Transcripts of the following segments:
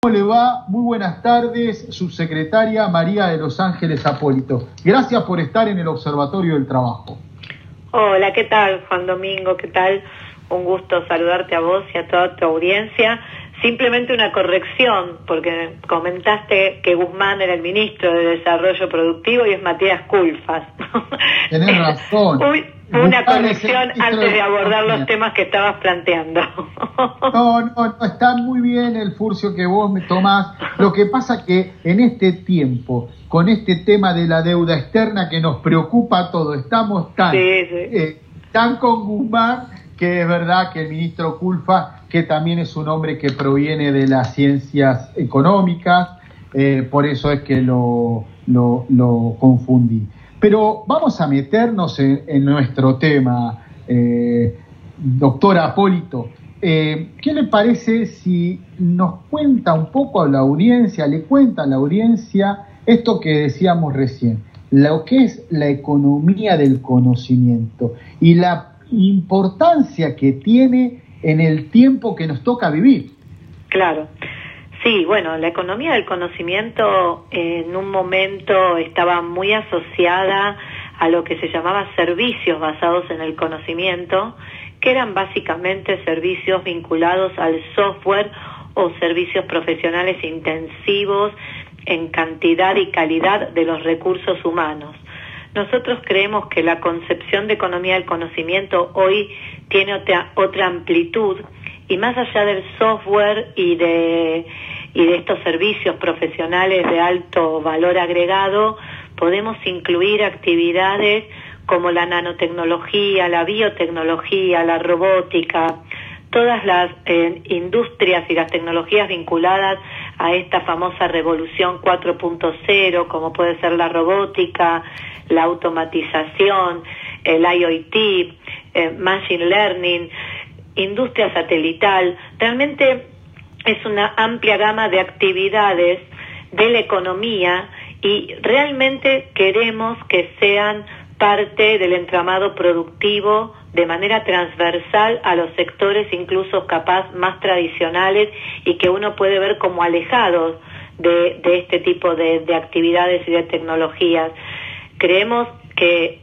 ¿Cómo le va? Muy buenas tardes, subsecretaria María de Los Ángeles Apólito. Gracias por estar en el Observatorio del Trabajo. Hola, ¿qué tal, Juan Domingo? ¿Qué tal? Un gusto saludarte a vos y a toda tu audiencia. Simplemente una corrección, porque comentaste que Guzmán era el ministro de Desarrollo Productivo y es Matías Culfas. Tenés razón. Una corrección antes de abordar los temas que estabas planteando. No, no, no, está muy bien el furcio que vos me tomás. Lo que pasa que en este tiempo, con este tema de la deuda externa que nos preocupa a todos, estamos tan, eh, tan con Guzmán que es verdad que el ministro Culfa, que también es un hombre que proviene de las ciencias económicas, eh, por eso es que lo, lo, confundí. Pero vamos a meternos en, nuestro tema, eh, doctor Apólito. Eh, ¿Qué le parece si nos cuenta un poco a la audiencia, le cuenta a la audiencia esto que decíamos recién, lo que es la economía del conocimiento y la importancia que tiene en el tiempo que nos toca vivir? Claro. Sí, bueno, la economía del conocimiento en un momento estaba muy asociada a lo que se llamaba servicios basados en el conocimiento, que eran básicamente servicios vinculados al software o servicios profesionales intensivos en cantidad y calidad de los recursos humanos. Nosotros creemos que la concepción de economía del conocimiento hoy tiene otra, amplitud y más allá del software y de, y de estos servicios profesionales de alto valor agregado, podemos incluir actividades como la nanotecnología, la biotecnología, la robótica, todas las eh, industrias y las tecnologías vinculadas a esta famosa revolución 4.0, como puede ser la robótica, la automatización, el IoT, eh, Machine Learning, industria satelital. Realmente es una amplia gama de actividades de la economía y realmente queremos que sean parte del entramado productivo de manera transversal a los sectores incluso capaz más tradicionales y que uno puede ver como alejados de, este tipo de, actividades y de tecnologías. Creemos que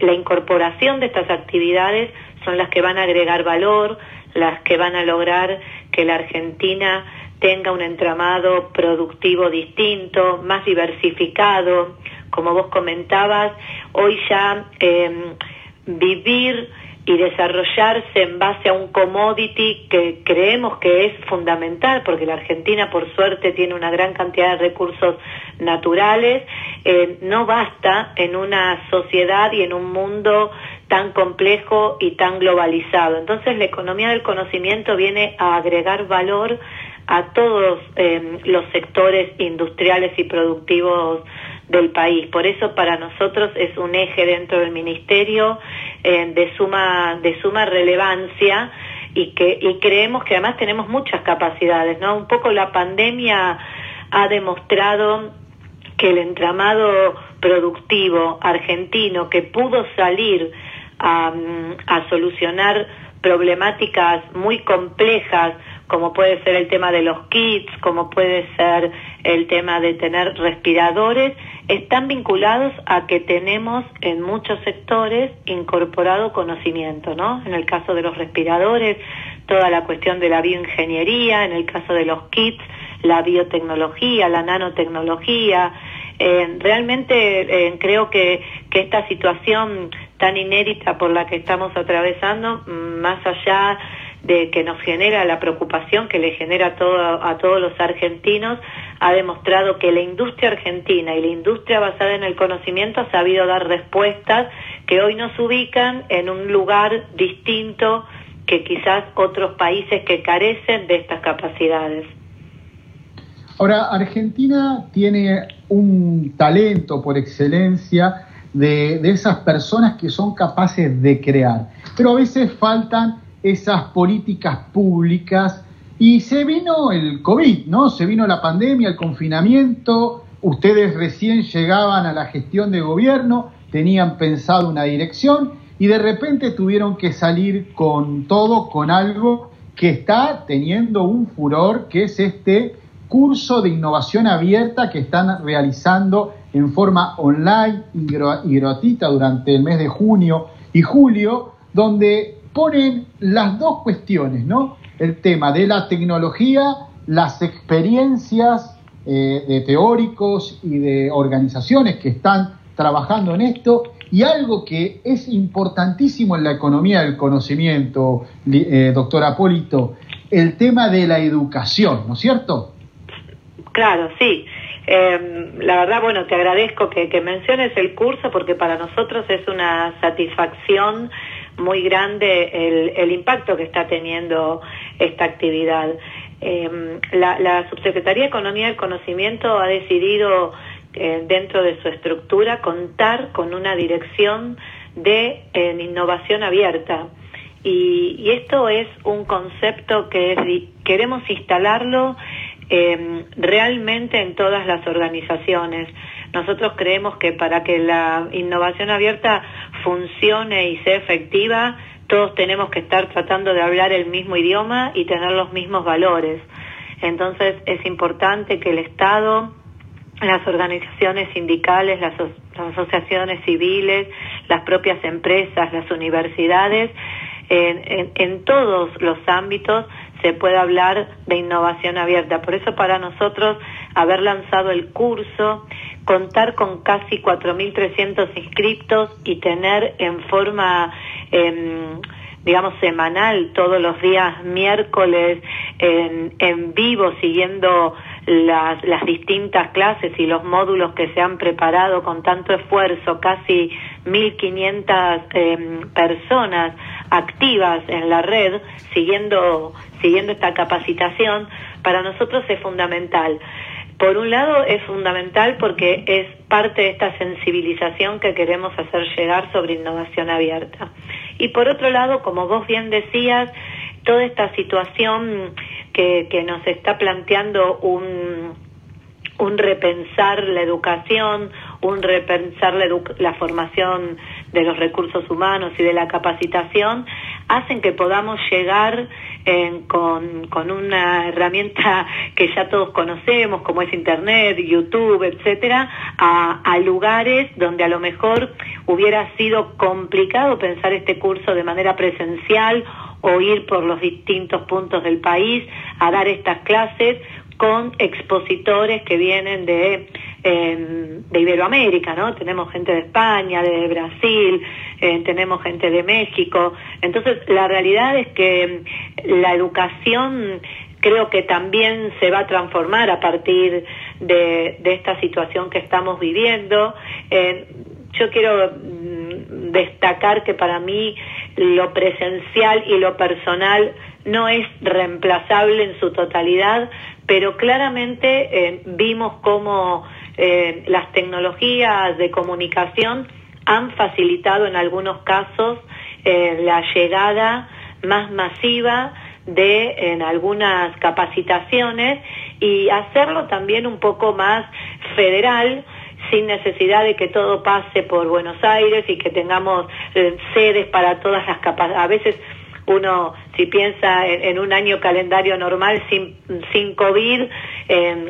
la incorporación de estas actividades son las que van a agregar valor, las que van a lograr que la Argentina tenga un entramado productivo distinto, más diversificado. Como vos comentabas, hoy ya em, vivir y desarrollarse en base a un commodity que creemos que es fundamental, porque la Argentina, por suerte, tiene una gran cantidad de recursos naturales, eh, no basta en una sociedad y en un mundo tan complejo y tan globalizado. Entonces, la economía del conocimiento viene a agregar valor a todos eh, los sectores industriales y productivos del país. Por eso para nosotros es un eje dentro del ministerio eh, de suma de suma relevancia y que y creemos que además tenemos muchas capacidades, ¿no? Un poco la pandemia ha demostrado que el entramado productivo argentino que pudo salir a, solucionar problemáticas muy complejas como puede ser el tema de los kits, como puede ser el tema de tener respiradores, están vinculados a que tenemos en muchos sectores incorporado conocimiento, ¿no? En el caso de los respiradores, toda la cuestión de la bioingeniería, en el caso de los kits, la biotecnología, la nanotecnología. Eh, realmente eh, creo que esta situación tan inédita por la que estamos atravesando, más allá de que nos genera la preocupación que le genera a, todo, a todos los argentinos, ha demostrado que la industria argentina y la industria basada en el conocimiento ha sabido dar respuestas que hoy nos ubican en un lugar distinto que quizás otros países que carecen de estas capacidades. Ahora, Argentina tiene un talento por excelencia de, esas personas que son capaces de crear, pero a veces faltan esas políticas públicas y se vino el COVID, ¿no? Se vino la pandemia, el confinamiento, ustedes recién llegaban a la gestión de gobierno, tenían pensado una dirección y de repente tuvieron que salir con todo, con algo que está teniendo un furor, que es este curso de innovación abierta que están realizando en forma online y gratuita durante el mes de junio y julio, donde ponen las dos cuestiones, ¿no? El tema de la tecnología, las experiencias eh, de teóricos y de organizaciones que están trabajando en esto y algo que es importantísimo en la economía del conocimiento, eh, doctor Apólito, el tema de la educación, ¿no es cierto? Claro, sí. Em, la verdad, bueno, te agradezco que, menciones el curso porque para nosotros es una satisfacción muy grande el, impacto que está teniendo esta actividad. Em, la, Subsecretaría de Economía del Conocimiento ha decidido eh, dentro de su estructura contar con una dirección de innovación abierta. Y, esto es un concepto que queremos instalarlo eh, realmente en todas las organizaciones. Nosotros creemos que para que la innovación abierta funcione y sea efectiva, todos tenemos que estar tratando de hablar el mismo idioma y tener los mismos valores. Entonces es importante que el Estado, las organizaciones sindicales, las, asociaciones civiles, las propias empresas, las universidades, en, todos los ámbitos se puede hablar de innovación abierta. Por eso para nosotros haber lanzado el curso, contar con casi 4.300 inscriptos y tener en forma, em, digamos, semanal, todos los días miércoles, en, vivo, siguiendo las, distintas clases y los módulos que se han preparado con tanto esfuerzo, casi 1.500 eh, personas activas en la red siguiendo, siguiendo esta capacitación, para nosotros es fundamental. Por un lado es fundamental porque es parte de esta sensibilización que queremos hacer llegar sobre innovación abierta. Y por otro lado, como vos bien decías, toda esta situación que, que nos está planteando un, un repensar la educación, un repensar la, la, formación de los recursos humanos y de la capacitación, hacen que podamos llegar con, con, una herramienta que ya todos conocemos, como es Internet, YouTube, etcétera, a lugares donde a lo mejor hubiera sido complicado pensar este curso de manera presencial o ir por los distintos puntos del país a dar estas clases con expositores que vienen de, de Iberoamérica, ¿no? Tenemos gente de España, de Brasil, eh, tenemos gente de México. Entonces, la realidad es que la educación creo que también se va a transformar a partir de, de esta situación que estamos viviendo. Eh, yo quiero mm, destacar que para mí lo presencial y lo personal no es reemplazable en su totalidad, pero claramente eh, vimos cómo eh, las tecnologías de comunicación han facilitado en algunos casos eh, la llegada más masiva de en algunas capacitaciones y hacerlo también un poco más federal sin necesidad de que todo pase por Buenos Aires y que tengamos sedes para todas las capacidades. A veces uno si piensa en, un año calendario normal sin, COVID,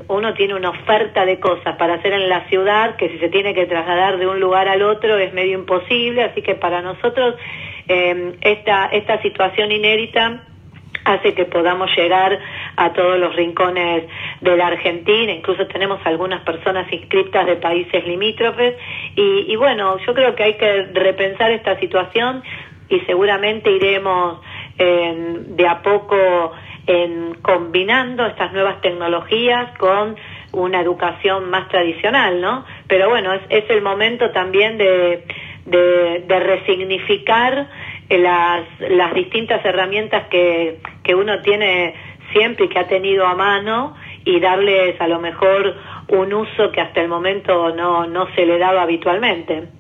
uno tiene una oferta de cosas para hacer en la ciudad que si se tiene que trasladar de un lugar al otro es medio imposible, así que para nosotros em, esta, esta situación inédita hace que podamos llegar a todos los rincones de la Argentina, incluso tenemos algunas personas inscritas de países limítrofes. Y bueno, yo creo que hay que repensar esta situación y seguramente iremos de a poco en combinando estas nuevas tecnologías con una educación más tradicional, ¿no? Pero bueno, es, el momento también de, de, resignificar las, las distintas herramientas que, que uno tiene siempre y que ha tenido a mano y darles a lo mejor un uso que hasta el momento no, no se le daba habitualmente.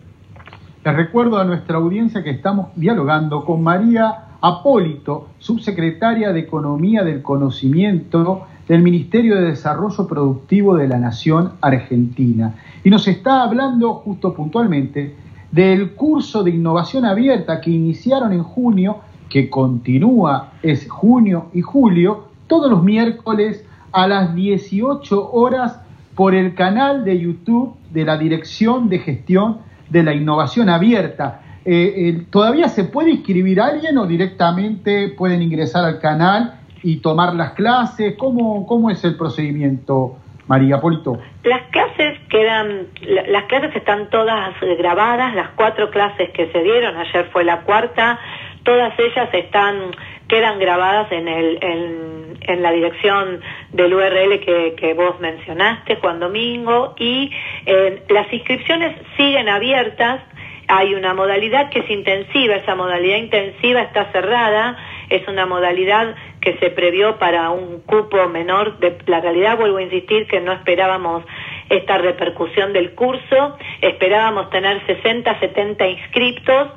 Les recuerdo a nuestra audiencia que estamos dialogando con María Apólito, subsecretaria de Economía del Conocimiento del Ministerio de Desarrollo Productivo de la Nación Argentina. Y nos está hablando justo puntualmente del curso de innovación abierta que iniciaron en junio, que continúa, es junio y julio, todos los miércoles a las 18 horas por el canal de YouTube de la Dirección de Gestión de la Innovación Abierta. Eh, ¿Todavía se puede inscribir alguien o directamente pueden ingresar al canal y tomar las clases? ¿Cómo, cómo es el procedimiento, María Polito? Las clases quedan, las clases están todas grabadas, las cuatro clases que se dieron, ayer fue la cuarta, todas ellas están quedan grabadas en, la dirección del URL que, que, vos mencionaste, Juan Domingo, y eh, las inscripciones siguen abiertas. Hay una modalidad que es intensiva, esa modalidad intensiva está cerrada, es una modalidad que se previó para un cupo menor. De, la realidad, vuelvo a insistir, que no esperábamos esta repercusión del curso, esperábamos tener 60, 70 inscriptos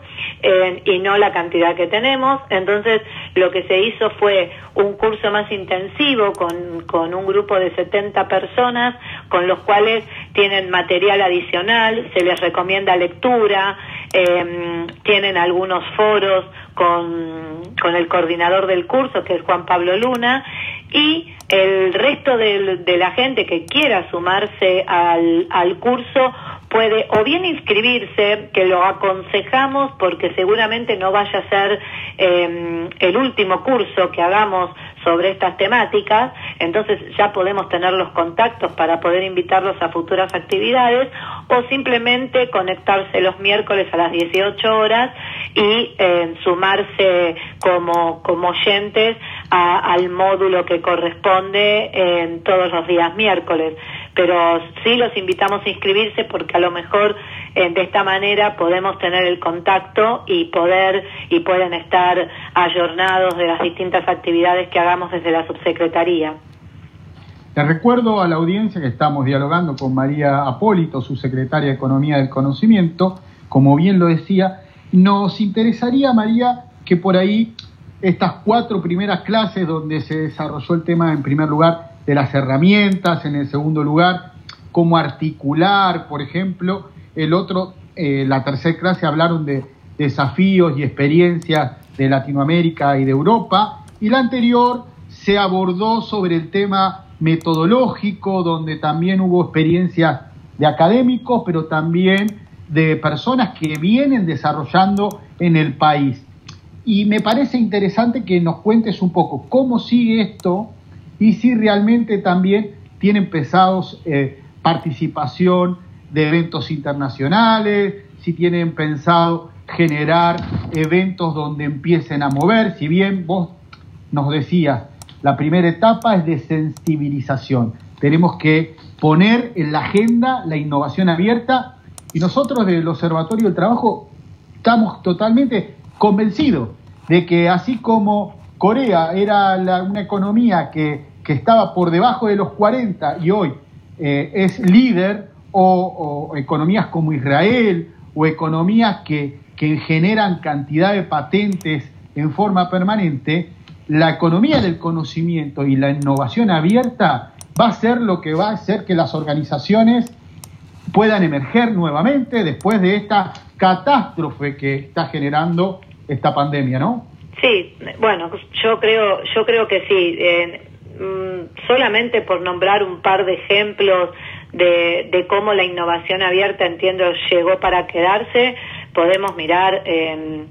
y no la cantidad que tenemos. Entonces, lo que se hizo fue un curso más intensivo con, con un grupo de 70 personas, con los cuales tienen material adicional, se les recomienda lectura, eh, tienen algunos foros con, con el coordinador del curso, que es Juan Pablo Luna, y el resto de, de la gente que quiera sumarse al, al curso puede o bien inscribirse, que lo aconsejamos porque seguramente no vaya a ser eh, el último curso que hagamos sobre estas temáticas, entonces ya podemos tener los contactos para poder invitarlos a futuras actividades o simplemente conectarse los miércoles a las 18 horas y eh, sumarse como, como oyentes al módulo que corresponde en todos los días miércoles pero sí los invitamos a inscribirse porque a lo mejor eh, de esta manera podemos tener el contacto y poder y pueden estar ayornados de las distintas actividades que hagamos desde la subsecretaría. Les recuerdo a la audiencia que estamos dialogando con María Apólito, su secretaria de Economía del Conocimiento. Como bien lo decía, nos interesaría, María, que por ahí estas cuatro primeras clases donde se desarrolló el tema en primer lugar de las herramientas, en el segundo lugar, cómo articular, por ejemplo. El otro, eh, la tercera clase hablaron de desafíos y experiencias de Latinoamérica y de Europa. Y la anterior se abordó sobre el tema metodológico, donde también hubo experiencias de académicos, pero también de personas que vienen desarrollando en el país. Y me parece interesante que nos cuentes un poco cómo sigue esto y si realmente también tienen pesados eh, participación de eventos internacionales, si tienen pensado generar eventos donde empiecen a mover, si bien vos nos decías, la primera etapa es de sensibilización. Tenemos que poner en la agenda la innovación abierta y nosotros del Observatorio del Trabajo estamos totalmente convencidos de que así como Corea era una economía que, estaba por debajo de los 40 y hoy eh, es líder, o, economías como Israel, o economías que, que generan cantidad de patentes en forma permanente, la economía del conocimiento y la innovación abierta va a ser lo que va a hacer que las organizaciones puedan emerger nuevamente después de esta catástrofe que está generando esta pandemia, ¿no? Sí, bueno, yo creo, yo creo que sí. Mm, solamente por nombrar un par de ejemplos de, cómo la innovación abierta, entiendo, llegó para quedarse, podemos mirar eh,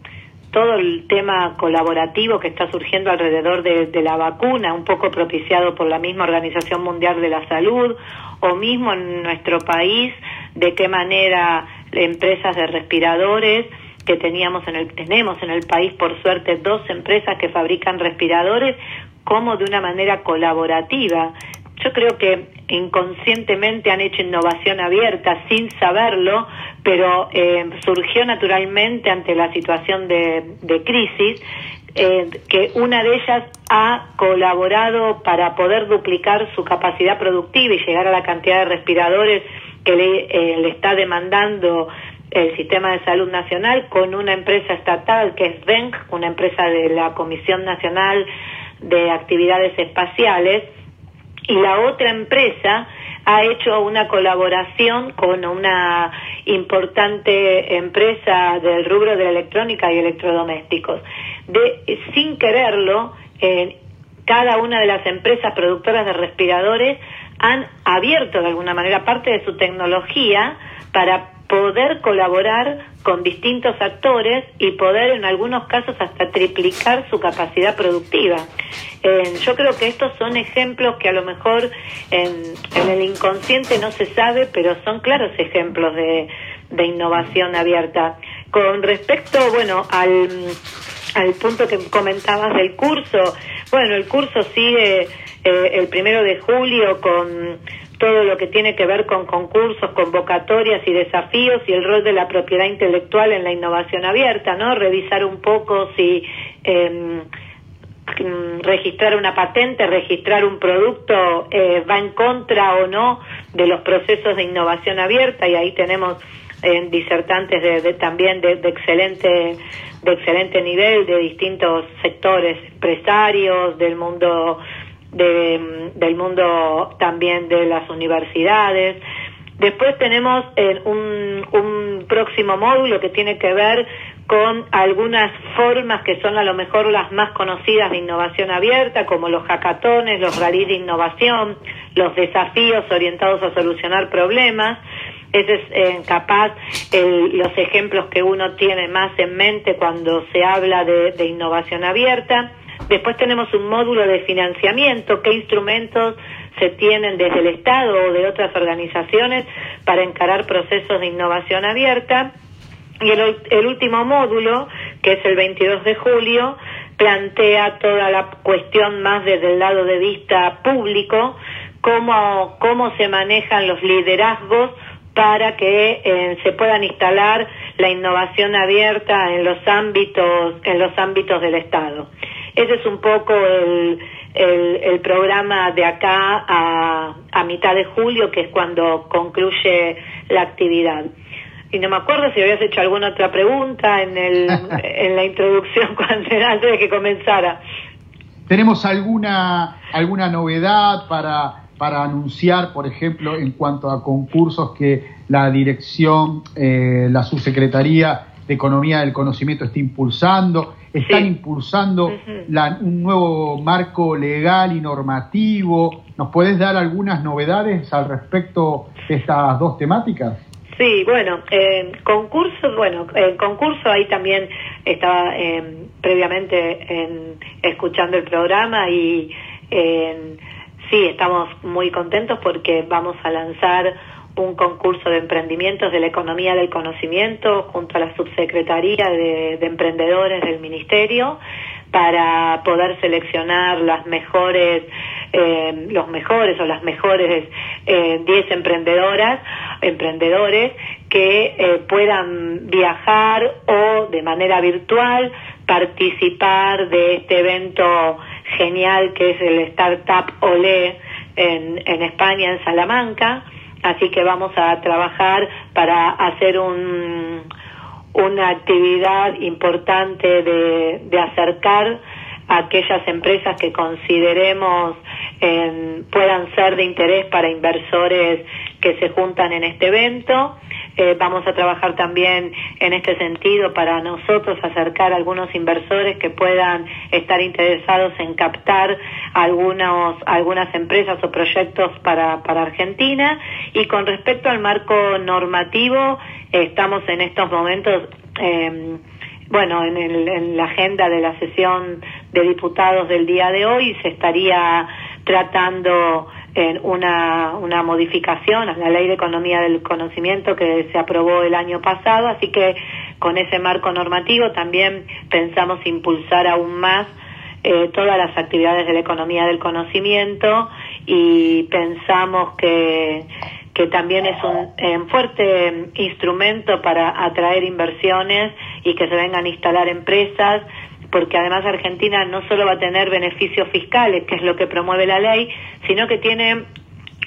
todo el tema colaborativo que está surgiendo alrededor de, de, la vacuna, un poco propiciado por la misma Organización Mundial de la Salud, o mismo en nuestro país, de qué manera empresas de respiradores que teníamos en el, tenemos en el país, por suerte, dos empresas que fabrican respiradores, como de una manera colaborativa. Yo creo que inconscientemente han hecho innovación abierta sin saberlo, pero eh, surgió naturalmente ante la situación de, de crisis eh, que una de ellas ha colaborado para poder duplicar su capacidad productiva y llegar a la cantidad de respiradores que le, eh, le está demandando el Sistema de Salud Nacional con una empresa estatal que es VENC, una empresa de la Comisión Nacional de Actividades Espaciales, y la otra empresa ha hecho una colaboración con una importante empresa del rubro de la electrónica y electrodomésticos. De, sin quererlo, cada una de las empresas productoras de respiradores han abierto de alguna manera parte de su tecnología para poder colaborar con distintos actores y poder en algunos casos hasta triplicar su capacidad productiva. yo creo que estos son ejemplos que a lo mejor en, el inconsciente no se sabe, pero son claros ejemplos de, innovación abierta. Con respecto, bueno, al, al punto que comentabas del curso, bueno, el curso sigue eh, el primero de julio con todo lo que tiene que ver con concursos, convocatorias y desafíos y el rol de la propiedad intelectual en la innovación abierta, ¿no? Revisar un poco si em, registrar una patente, registrar un producto eh, va en contra o no de los procesos de innovación abierta y ahí tenemos eh, disertantes también de, de, de excelente nivel de distintos sectores empresarios del mundo del mundo también de las universidades. Después tenemos eh, un, un próximo módulo que tiene que ver con algunas formas que son a lo mejor las más conocidas de innovación abierta, como los hackatones, los rallies de innovación, los desafíos orientados a solucionar problemas. Ese es eh, capaz los ejemplos que uno tiene más en mente cuando se habla de innovación abierta. Después tenemos un módulo de financiamiento, qué instrumentos se tienen desde el Estado o de otras organizaciones para encarar procesos de innovación abierta. Y el, último módulo, que es el 22 de julio, plantea toda la cuestión más desde el lado de vista público, cómo, cómo se manejan los liderazgos para que eh, se puedan instalar la innovación abierta en los ámbitos en los ámbitos del Estado. Ese es un poco el, el, programa de acá a, a mitad de julio, que es cuando concluye la actividad. Y no me acuerdo si habías hecho alguna otra pregunta en, el, en la introducción cuando, antes de que comenzara. ¿Tenemos alguna, alguna novedad para, para anunciar, por ejemplo, en cuanto a concursos que la dirección, eh, la subsecretaría de Economía del Conocimiento está impulsando? Están impulsando un nuevo marco legal y normativo. ¿Nos puedes dar algunas novedades al respecto de estas dos temáticas? Sí, bueno, eh, concursos, bueno, en concurso ahí también estaba em, previamente escuchando el programa y sí, estamos muy contentos porque vamos a lanzar un concurso de emprendimientos de la economía del conocimiento junto a la subsecretaría de, emprendedores del ministerio para poder seleccionar las mejores eh, los mejores o las mejores 10 eh, emprendedoras emprendedores que eh, puedan viajar o de manera virtual participar de este evento genial que es el Startup Olé en, en España, en Salamanca, Así que vamos a trabajar para hacer un, una actividad importante de, de acercar a aquellas empresas que consideremos puedan ser de interés para inversores que se juntan en este evento. Eh, vamos a trabajar también en este sentido para nosotros acercar a algunos inversores que puedan estar interesados en captar algunos, algunas empresas o proyectos para, para Argentina. Y con respecto al marco normativo, estamos en estos momentos. Eh, bueno, en, en la agenda de la sesión de diputados del día de hoy se estaría tratando en una, una modificación a la ley de economía del conocimiento que se aprobó el año pasado, así que con ese marco normativo también pensamos impulsar aún más eh, todas las actividades de la economía del conocimiento y pensamos que, que también es un fuerte instrumento para atraer inversiones y que se vengan a instalar empresas porque además Argentina no solo va a tener beneficios fiscales, que es lo que promueve la ley, sino que tiene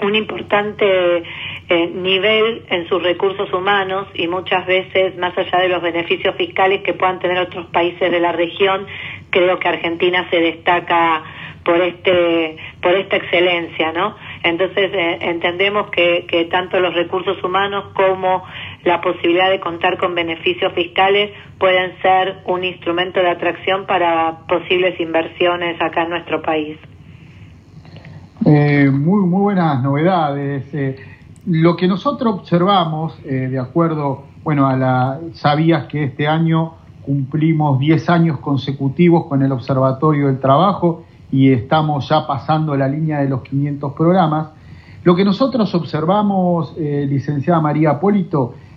un importante eh, nivel en sus recursos humanos y muchas veces, más allá de los beneficios fiscales que puedan tener otros países de la región, creo que Argentina se destaca por este por esta excelencia, ¿no? Entonces eh, entendemos que, que tanto los recursos humanos como la posibilidad de contar con beneficios fiscales pueden ser un instrumento de atracción para posibles inversiones acá en nuestro país. Eh, muy, muy buenas novedades. Eh, lo que nosotros observamos, eh, de acuerdo, bueno, a la, sabías que este año cumplimos 10 años consecutivos con el Observatorio del Trabajo y estamos ya pasando la línea de los 500 programas. Lo que nosotros observamos, licenciada María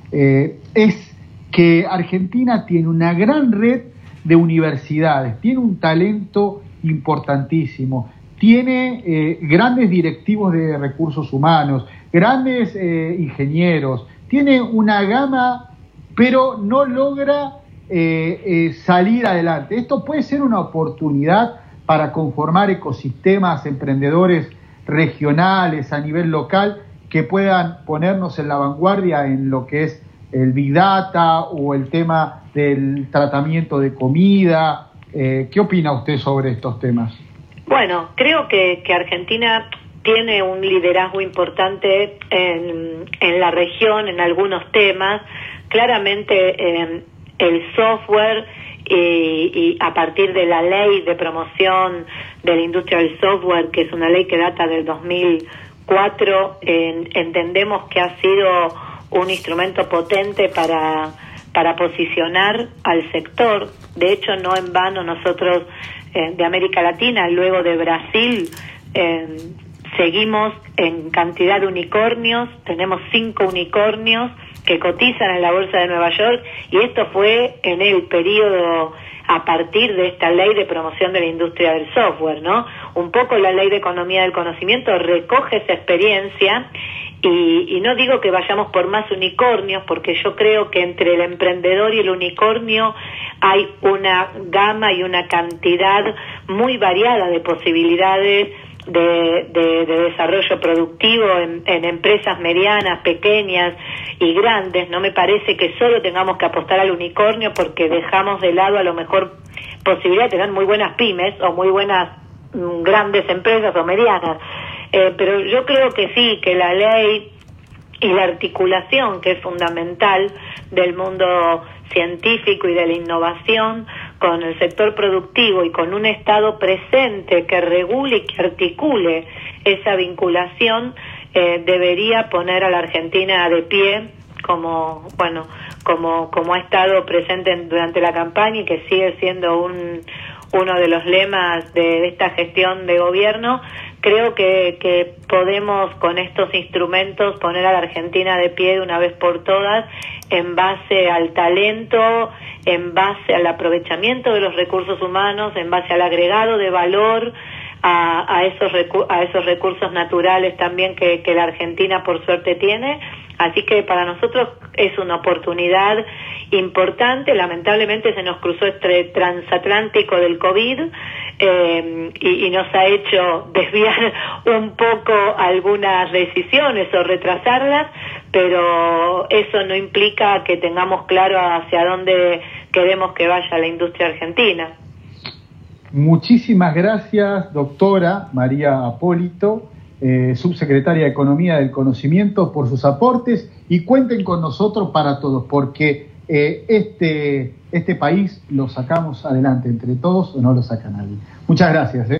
Apólito, es que Argentina tiene una gran red de universidades, tiene un talento importantísimo tiene eh, grandes directivos de recursos humanos, grandes eh, ingenieros, tiene una gama, pero no logra eh, salir adelante. Esto puede ser una oportunidad para conformar ecosistemas emprendedores regionales a nivel local que puedan ponernos en la vanguardia en lo que es el Big Data o el tema del tratamiento de comida. ¿Qué opina usted sobre estos temas? Bueno, creo que, Argentina tiene un liderazgo importante en, la región, en algunos temas. Claramente el software y, a partir de la ley de promoción de la industria del software, que es una ley que data del 2004, entendemos que ha sido un instrumento potente para, para posicionar al sector. De hecho, no en vano nosotros eh, de América Latina, luego de Brasil, eh, seguimos en cantidad de unicornios, tenemos cinco unicornios que cotizan en la Bolsa de Nueva York y esto fue en el periodo a partir de esta ley de promoción de la industria del software, ¿no? Un poco la ley de economía del conocimiento recoge esa experiencia y, no digo que vayamos por más unicornios, porque yo creo que entre el emprendedor y el unicornio hay una gama y una cantidad muy variada de posibilidades de, de, desarrollo productivo en, en, empresas medianas, pequeñas y grandes. No me parece que solo tengamos que apostar al unicornio porque dejamos de lado a lo mejor posibilidad de tener muy buenas pymes o muy buenas mm, grandes empresas o medianas. Eh, pero yo creo que sí, que la ley y la articulación, que es fundamental del mundo científico y de la innovación, con el sector productivo y con un Estado presente que regule y que articule esa vinculación, eh, debería poner a la Argentina de pie como, bueno, como, como ha estado presente durante la campaña y que sigue siendo un, uno de los lemas de esta gestión de gobierno, creo que, podemos con estos instrumentos poner a la Argentina de pie de una vez por todas en base al talento, en base al aprovechamiento de los recursos humanos, en base al agregado de valor a, a esos, a esos recursos naturales también que, que la Argentina por suerte tiene. Así que para nosotros es una oportunidad importante. Lamentablemente se nos cruzó este transatlántico del COVID eh, y, nos ha hecho desviar un poco algunas decisiones o retrasarlas, pero eso no implica que tengamos claro hacia dónde queremos que vaya la industria argentina. Muchísimas gracias, doctora María Apólito, eh, subsecretaria de Economía del Conocimiento, por sus aportes y cuenten con nosotros para todos, porque eh, este, este país lo sacamos adelante entre todos o no lo saca nadie. Muchas gracias. ¿eh?